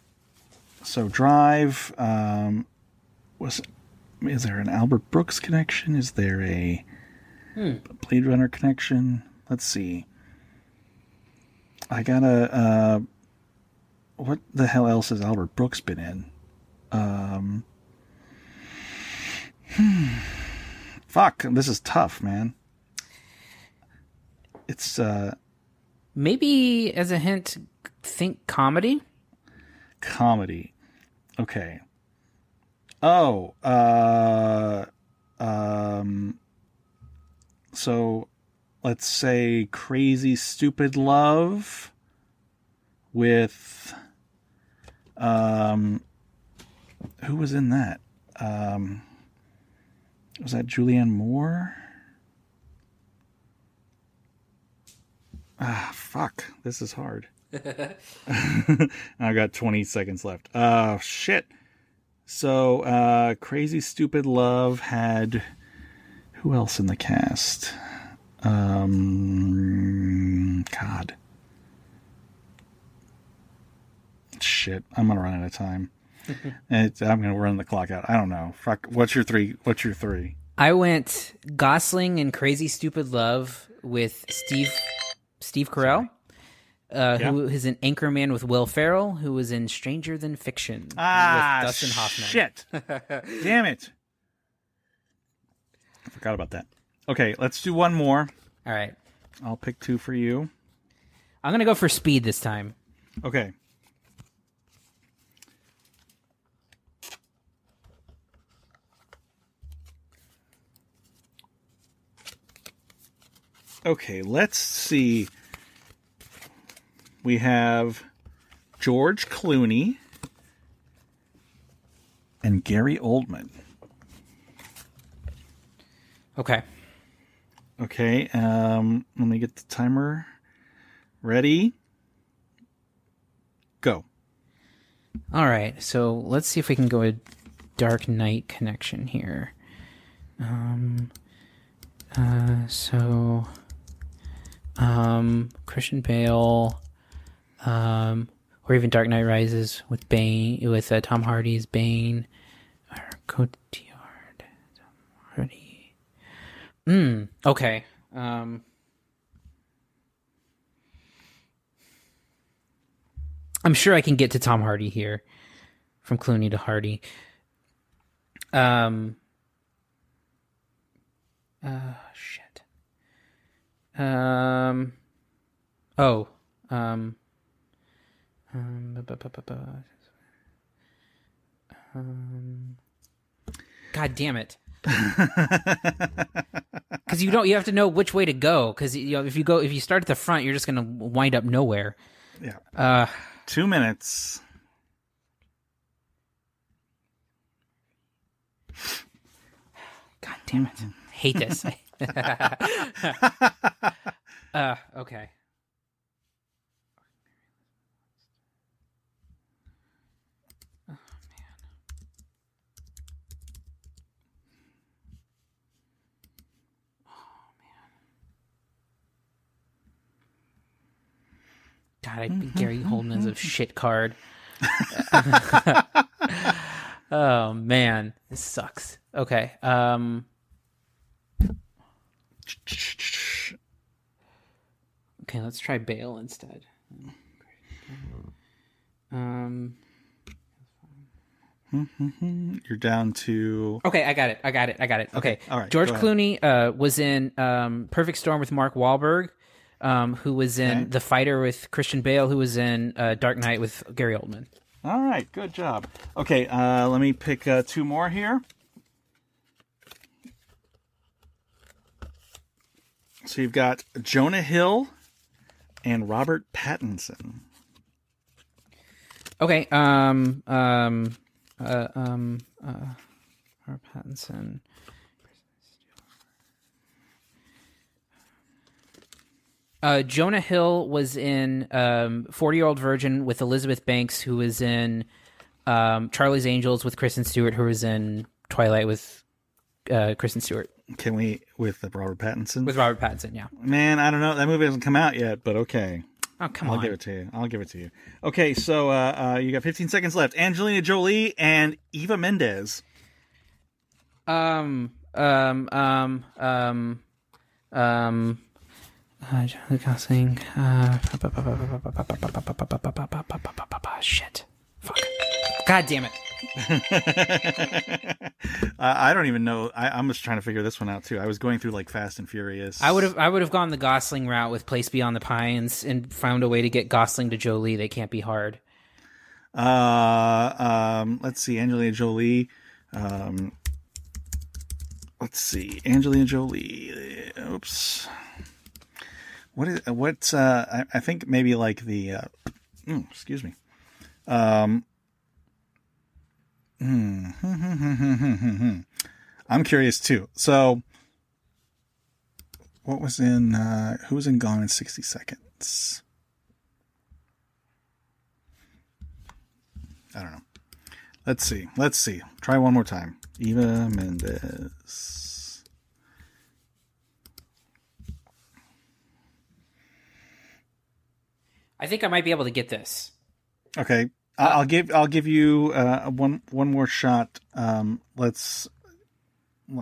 so Drive? Um, was is there an Albert Brooks connection? Is there a Hmm. Blade Runner connection? Let's see. I gotta. Uh, what the hell else has Albert Brooks been in? Um, hmm. Fuck, this is tough, man. It's uh Maybe as a hint, think comedy. Comedy. Okay. Oh, uh um so let's say crazy stupid love with um who was in that? Um was that Julianne Moore? Ah, fuck. This is hard. I got 20 seconds left. Oh, shit. So, uh, Crazy Stupid Love had. Who else in the cast? Um, God. Shit. I'm going to run out of time. It, I'm going to run the clock out. I don't know. Fuck. What's your three? What's your three? I went Gosling and Crazy Stupid Love with Steve Steve Carell, uh, Yeah. who is an anchorman with Will Ferrell, who was in Stranger Than Fiction Ah, with Dustin Hoffman. shit. Damn it. I forgot about that. Okay, let's do one more. All right. I'll pick two for you. I'm gonna go for speed this time. Okay. Okay, let's see. We have George Clooney and Gary Oldman. Okay. Okay, um, let me get the timer ready. Go. All right. So let's see if we can go a Dark Knight connection here. Um. Uh. So. Um. Christian Bale. Um. Or even Dark Knight Rises with Bane with uh, Tom Hardy's Bane. Or Cotillard. Tom Hardy. Hmm. Okay. Um. I'm sure I can get to Tom Hardy here, from Clooney to Hardy. Um. Uh, shit. Um. Oh. Um. Um. bu- bu- bu- bu- bu- um God damn it. Because you don't, you have to know which way to go. Because you know, if you go, if you start at the front, you're just gonna wind up nowhere. Yeah. Uh, Two minutes. God damn it. Hate this. uh, okay. God, I Gary Oldman's a shit card. oh man, this sucks. Okay. Um Okay, let's try Bale instead. Um You're down to Okay, I got it. I got it. I got it. Okay. all right, George. Clooney uh, was in um, Perfect Storm with Mark Wahlberg, um, who was in Okay. The Fighter with Christian Bale, who was in uh, Dark Knight with Gary Oldman. All right, good job. Okay, uh, let me pick uh, two more here. So you've got Jonah Hill and Robert Pattinson. Okay. Um. Um. Uh. Um. Uh. Robert Pattinson. Uh, Jonah Hill was in um, 40 Year Old Virgin with Elizabeth Banks, who was in um, Charlie's Angels with Kristen Stewart, who was in Twilight with uh, Kristen Stewart. Can we with the Robert Pattinson? With Robert Pattinson, yeah. Man, I don't know. That movie hasn't come out yet, but okay. Oh come I'll on. give it to you. I'll give it to you. Okay, so uh, uh, you got 15 seconds left. Angelina Jolie and Eva Mendes. Um, um, um, um, um. Uh, Gosling. Uh, shit. Fuck. God damn it. I I don't even know. I, I'm just trying to figure this one out too. I was going through like Fast and Furious. I would have I would have gone the Gosling route with Place Beyond the Pines and found a way to get Gosling to Jolie. They can't be hard. Uh, um, let's see, Angelina Jolie. Um, let's see, Angelina Jolie. Oops. What is what's uh? I, I think maybe like the. Uh, mm, excuse me. Um. hmm, I'm curious too. So, what was in? Uh, who was in Gone in sixty seconds? I don't know. Let's see. Let's see. Try one more time. Eva Mendes. I think I might be able to get this. Okay. I- I'll give I'll give you uh, one one more shot. Um, let's.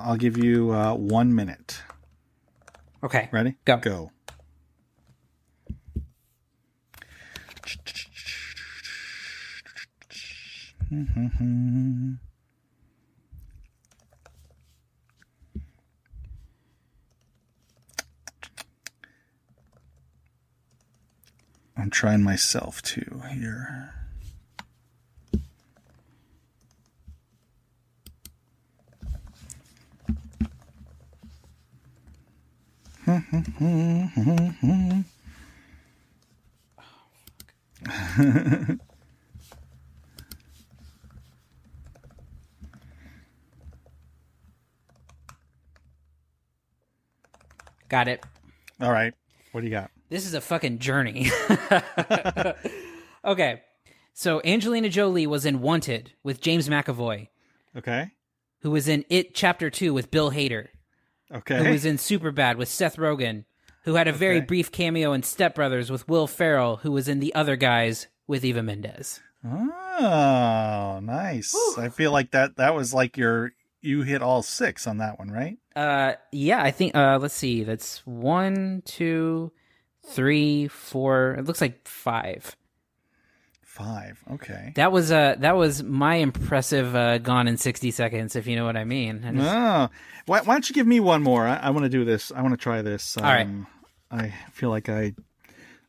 I'll give you uh, one minute. Okay. Ready? Go. Go. I'm trying myself too here. Got it. All right. What do you got? This is a fucking journey. okay. So Angelina Jolie was in Wanted with James McAvoy, Okay. who was in It Chapter 2 with Bill Hader, Okay. who was in Superbad with Seth Rogen, who had a very Okay. brief cameo in Step Brothers with Will Ferrell, who was in The Other Guys with Eva Mendes. Oh, nice. I feel like that that was like your you hit all six on that one, right? Uh, yeah, I think. Uh, let's see. That's one, two, three, four. It looks like five. Five. Okay. That was uh that was my impressive uh, gone in sixty seconds, if you know what I mean. I just- Oh, why, why don't you give me one more? I, I want to do this. I want to try this. Um, All right. I feel like I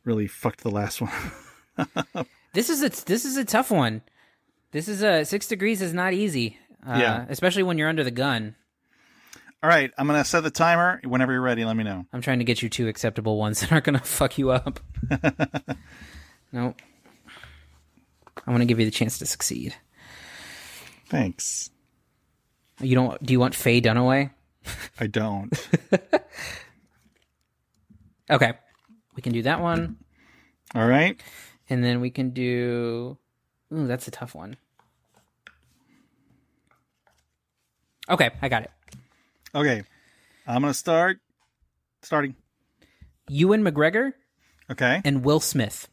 really fucked the last one. This is a this is a tough one. This is a six degrees is not easy. Uh, Yeah. especially when you're under the gun. All right, I'm gonna set the timer. Whenever you're ready, let me know. I'm trying to get you two acceptable ones that aren't gonna fuck you up. nope. I want to give you the chance to succeed. Thanks. You don't? Do you want Faye Dunaway? I don't. Okay, we can do that one, All right. and then we can do. Ooh, that's a tough one. Okay, I got it. Okay. I'm gonna start. Starting. Ewan McGregor Okay. and Will Smith.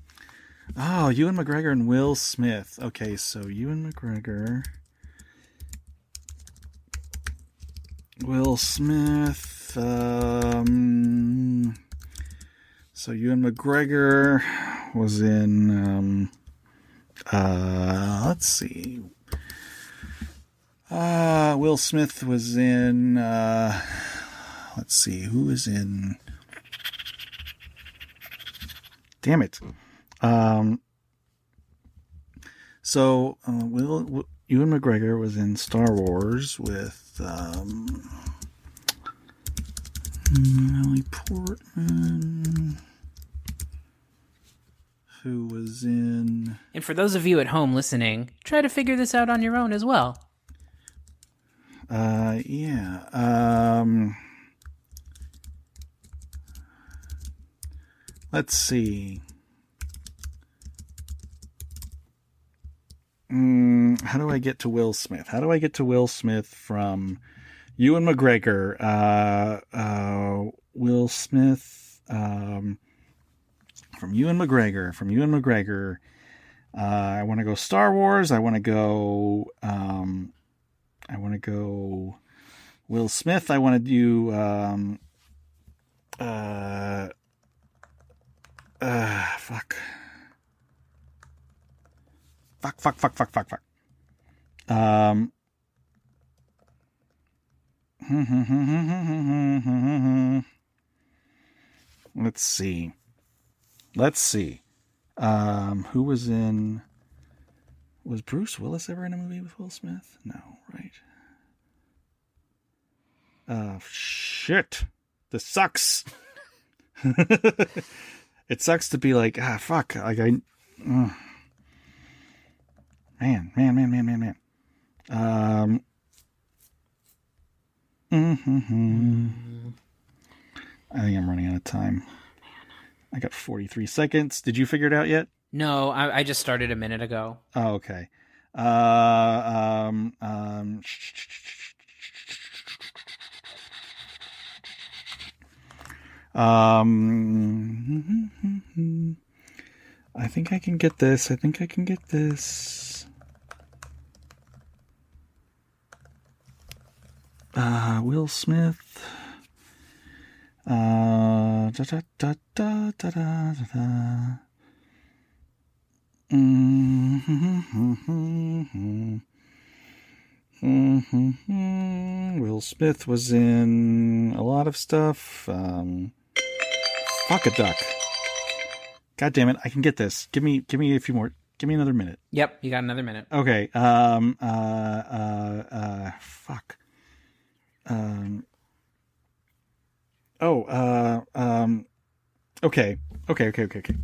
Oh, Ewan McGregor and Will Smith. Okay, so Ewan McGregor, Will Smith. Um, so Ewan McGregor was in. Um, uh, let's see. Uh, Will Smith was in. Uh, let's see who was in. Damn it. Um, so uh, Will, Will Ewan McGregor was in Star Wars with um, Natalie Portman, who was in. And for those of you at home listening, try to figure this out on your own as well. Uh, yeah. Um, let's see. Mm, how do I get to Will Smith? How do I get to Will Smith from Ewan McGregor, uh, uh, Will Smith, um, from Ewan McGregor, from Ewan McGregor. Uh, I want to go Star Wars. I want to go. Um, I want to go Will Smith. I want to do. Um, uh, uh, fuck. Fuck, fuck, fuck, fuck, fuck, fuck. Um. Let's see. Let's see. Um, who was in? Was Bruce Willis ever in a movie with Will Smith? No, right? Uh, shit. This sucks. it sucks to be like, ah, fuck. Like I, uh, man, man, man, man, man, man. Um. Mm-hmm. I think I'm running out of time. I got 43 seconds. Did you figure it out yet? No, I, I just started a minute ago. Oh, okay. Uh, um, um, um, I think I can get this. I think I can get this. Uh, Will Smith. Uh, da da da da da da da. Mm-hmm. Will Smith was in a lot of stuff. Um, fuck a duck. God damn it! I can get this. Give me, give me a few more. Give me another minute. Yep, you got another minute. Okay. Um. Uh. Uh. Uh. Fuck. Um. Oh. Uh. Um. Okay. Okay. Okay. Okay. Okay.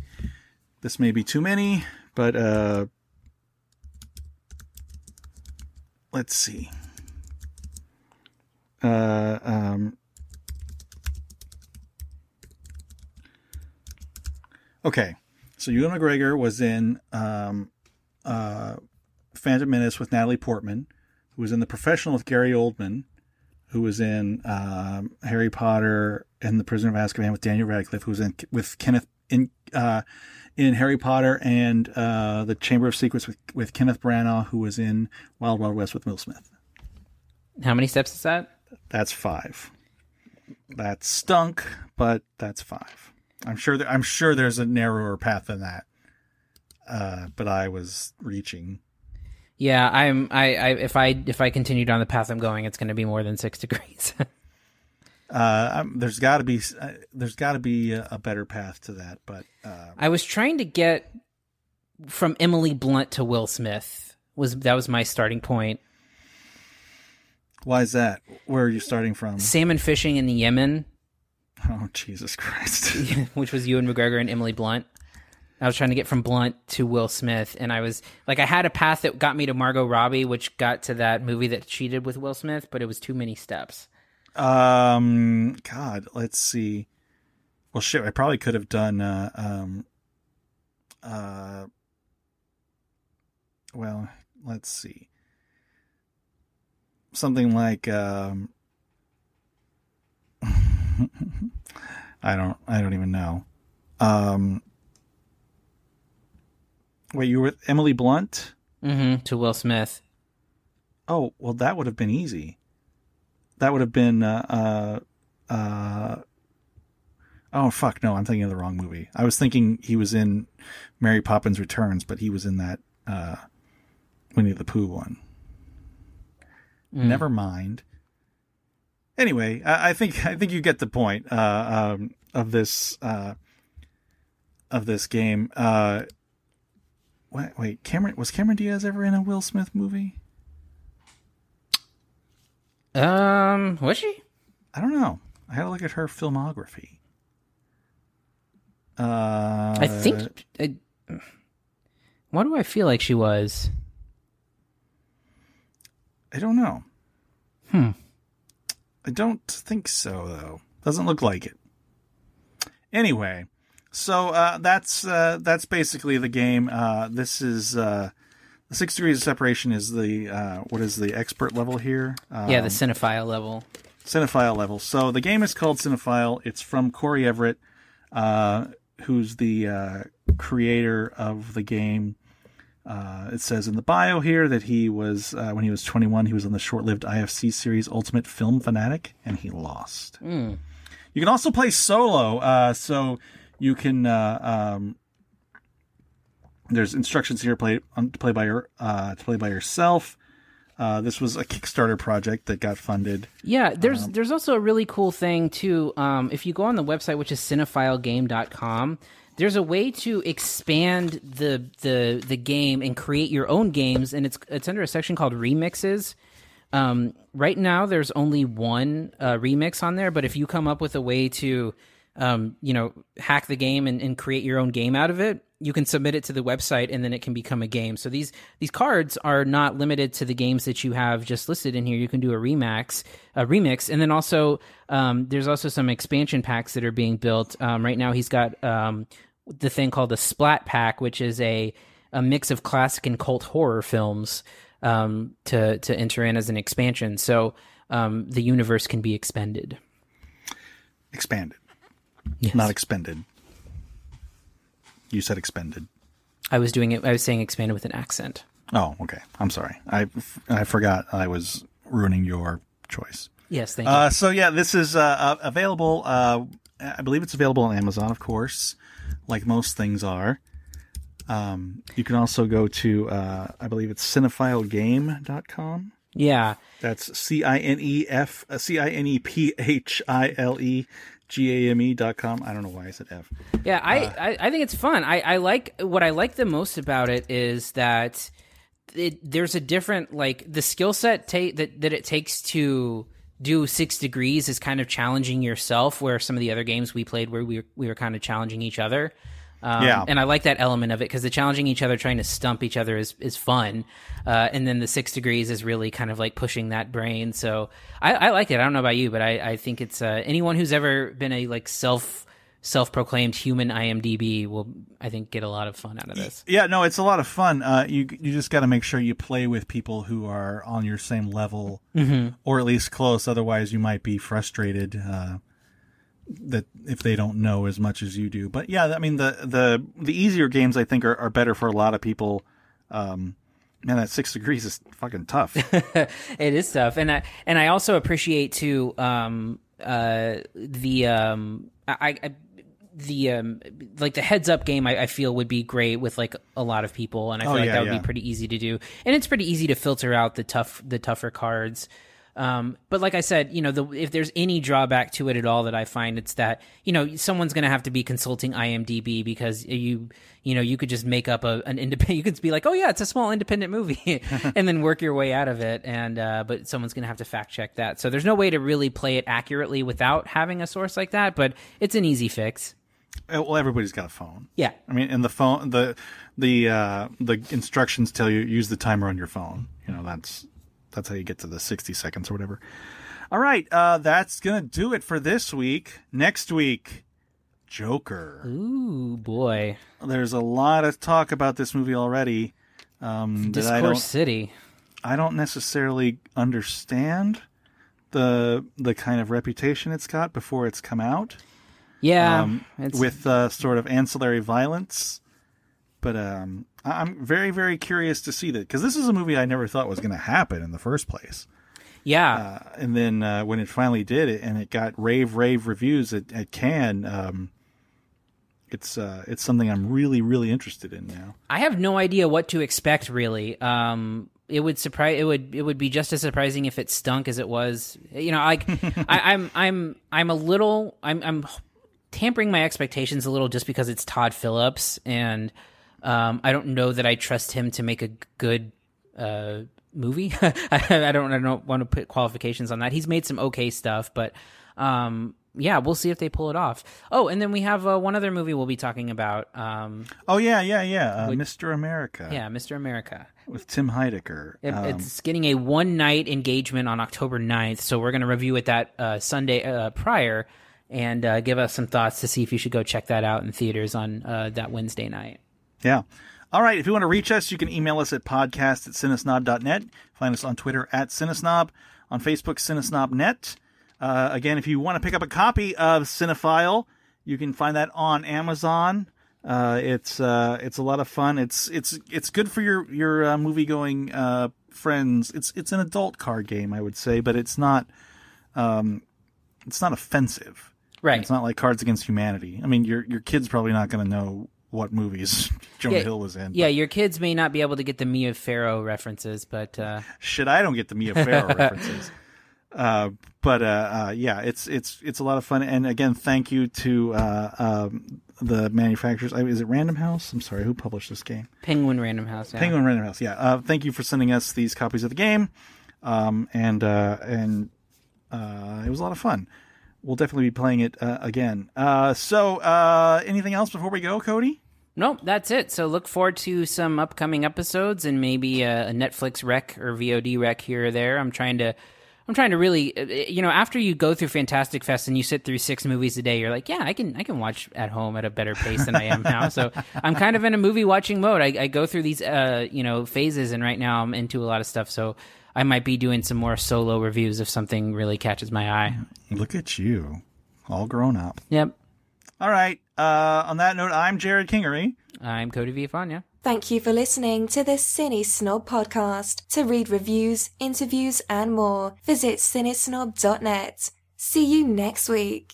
This may be too many, but uh. Let's see. Uh. Um. Okay. So Ewan McGregor was in um, uh, Phantom Menace with Natalie Portman, who was in The Professional with Gary Oldman, who was in um, Harry Potter and The Prisoner of Azkaban with Daniel Radcliffe, who was in with Kenneth in uh, in Harry Potter and uh, The Chamber of Secrets with, with Kenneth Branagh, who was in Wild Wild West with Will Smith. How many steps is that? That's five. That stunk, but that's five. I'm sure. That, I'm sure there's a narrower path than that. Uh, but I was reaching. Yeah, I'm. I, I if I if I continue down the path I'm going, it's going to be more than six degrees. uh, I'm, there's got to be uh, there's got to be a, a, better path to that. But uh, I was trying to get from Emily Blunt to Will Smith. Was that was my starting point? Why is that? Where are you starting from? Salmon fishing in the Yemen. Oh Jesus Christ! Which was Ewan McGregor and Emily Blunt. I was trying to get from Blunt to Will Smith, and I was like, I had a path that got me to Margot Robbie, which got to that movie that did with Will Smith, but it was too many steps. Um, God, let's see. Well, shit, I probably could have done. Uh, um, uh, well, let's see. Something like um. I don't I don't even know. Um Wait, you were with Emily Blunt? Mm-hmm. To Will Smith. Oh, well that would have been easy. That would have been uh uh uh Oh fuck no, I'm thinking of the wrong movie. I was thinking he was in Mary Poppins Returns, but he was in that uh Winnie the Pooh one. Mm. Never mind anyway, I, I, think I think you get the point uh, um, of this uh, of this game. Uh, wait, wait, Cameron was Cameron Diaz ever in a Will Smith movie? Um, was she? I don't know. I had to look at her filmography. Uh, I think. I, why do I feel like she was? I don't know. Hmm. I don't think so, though. Doesn't look like it. Anyway, so uh, that's uh, that's basically the game. Uh, this is uh, The six degrees of separation is the uh, what is the expert level here? Um, yeah, the cinephile level. Cinephile level. So the game is called Cinephile. It's from Cory Everett, uh, who's the uh, creator of the game. Uh, it says in the bio here that he was uh, when he was 21, he was on the short-lived IFC series Ultimate Film Fanatic, and he lost. Mm. You can also play solo, uh, so you can. Uh, um, there's instructions here play um, to play by your uh, to play by yourself. Uh, this was a Kickstarter project that got funded. Yeah, there's um, there's also a really cool thing too. Um, if you go on the website, which is cinephilegame.com, there's a way to expand the the the game and create your own games, and it's it's under a section called remixes. Um, right now, there's only one uh, remix on there, but if you come up with a way to um, you know, hack the game and, and, create your own game out of it, you can submit it to the website and then it can become a game. So these these cards are not limited to the games that you have just listed in here. You can do a remix, a remix, and then also um, there's also some expansion packs that are being built. Um, right now, he's got um, the thing called the Splat Pack, which is a a mix of classic and cult horror films um, to to enter in as an expansion. So um, the universe can be expended. Expanded. Yes. Not expended. You said expended. I was doing it. I was saying expanded with an accent. Oh, okay. I'm sorry. I I forgot I was ruining your choice. Yes, thank you. Uh, so yeah, this is uh, available. Uh, I believe it's available on Amazon, of course, like most things are. Um, you can also go to, uh, I believe it's cinephilegame.com. Yeah. That's C I N E F C I N E P H I L E G-A-M-E.com. I don't know why I said F. Yeah, I, uh, I, I, think it's fun. I, I like what I like the most about it is that it, there's a different like the skill set ta- that that it takes to do six degrees is kind of challenging yourself. Where some of the other games we played where we were, we were kind of challenging each other. Um, yeah, and I like that element of it because the challenging each other, trying to stump each other is is fun, uh, and then the six degrees is really kind of like pushing that brain. So I, I like it. I don't know about you, but I, I think it's uh, anyone who's ever been a like self self proclaimed human IMDb will I think get a lot of fun out of this. Yeah, no, it's a lot of fun. Uh, you you just got to make sure you play with people who are on your same level, mm-hmm. or at least close. Otherwise, you might be frustrated. Uh, that if they don't know as much as you do. But yeah, I mean the the the easier games I think are, are better for a lot of people. Um, man, that six degrees is fucking tough. it is tough, and I and I also appreciate too um, uh, the um, I, I the um like the heads up game I, I, feel would be great with like a lot of people and I oh, feel oh, like yeah, that would yeah. be pretty easy to do and it's pretty easy to filter out the tough the tougher cards um, but like I said, you know, the, if there's any drawback to it at all that I find, it's that you know someone's going to have to be consulting IMDb because you you know you could just make up a, an independent. You could be like, oh yeah, it's a small independent movie, and then work your way out of it. And uh, but someone's going to have to fact check that. So there's no way to really play it accurately without having a source like that. But it's an easy fix. Uh, well, everybody's got a phone. Yeah, I mean, and the phone the the uh, the instructions tell you use the timer on your phone. You know, that's that's how you get to the 60 seconds or whatever. All right, uh, that's gonna do it for this week. Next week, Joker. Ooh boy, there's a lot of talk about this movie already. Um, Discourse City. I don't necessarily understand the the kind of reputation it's got before it's come out. Yeah, um, with uh, sort of ancillary violence, but um, I'm very, very curious to see that because this is a movie I never thought was going to happen in the first place. Yeah, uh, and then uh, when it finally did it, and it got rave, rave reviews at, at Cannes, um, it's uh, it's something I'm really, really interested in now. I have no idea what to expect. Really, um, it would surprise. It would it would be just as surprising if it stunk as it was. You know, like I, I'm I'm I'm a little I'm I'm tampering my expectations a little just because it's Todd Phillips and um, I don't know that I trust him to make a good uh, movie. I, don't. I don't want to put qualifications on that. He's made some okay stuff, but um, yeah, we'll see if they pull it off. Oh, and then we have uh, one other movie we'll be talking about. Um, oh yeah, yeah, yeah, uh, Mr. America. Yeah, Mr. America with Tim Heidecker. It, um, it's getting a one night engagement on October 9th, so we're going to review it that uh, Sunday uh, prior and uh, give us some thoughts to see if you should go check that out in theaters on uh, that Wednesday night. Yeah. All right, if you want to reach us, you can email us at podcast at cinesnob.net. Find us on Twitter at cinesnob, on Facebook, cinesnobnet. Uh, again, if you want to pick up a copy of Cinephile, you can find that on Amazon. Uh, it's uh, it's a lot of fun. It's it's it's good for your your uh, movie going uh, friends. It's it's an adult card game, I would say, but it's not um, it's not offensive. Right. It's not like Cards Against Humanity. I mean, your your kid's probably not going to know what movies Jonah yeah, Hill was in. Yeah, your kids may not be able to get the Mia Farrow references, but uh... shit, I don't get the Mia Farrow references. Uh, but uh, uh, yeah, it's it's it's a lot of fun. And again, thank you to uh, um, the manufacturers. Is it Random House? I'm sorry, who published this game? Penguin Random House. Yeah. Penguin Random House. Yeah. Uh, thank you for sending us these copies of the game. Um, and uh, and it was a lot of fun. We'll definitely be playing it again. so, anything else before we go, Cody? Nope, that's it. So look forward to some upcoming episodes and maybe a, a Netflix rec or VOD rec here or there. I'm trying to I'm trying to really, uh, you know, after you go through Fantastic Fest and you sit through six movies a day, you're like, yeah, I can, I can watch at home at a better pace than I am now. So I'm kind of in a movie watching mode. I, I go through these, uh, you know, phases, and right now I'm into a lot of stuff. So I might be doing some more solo reviews if something really catches my eye. Look at you, all grown up. Yep. All right. Uh, on that note, I'm Jerrod Kingery. I'm Cody Villafania. Thank you for listening to the CineSnob podcast. To read reviews, interviews, and more, visit cinesnob.net. See you next week.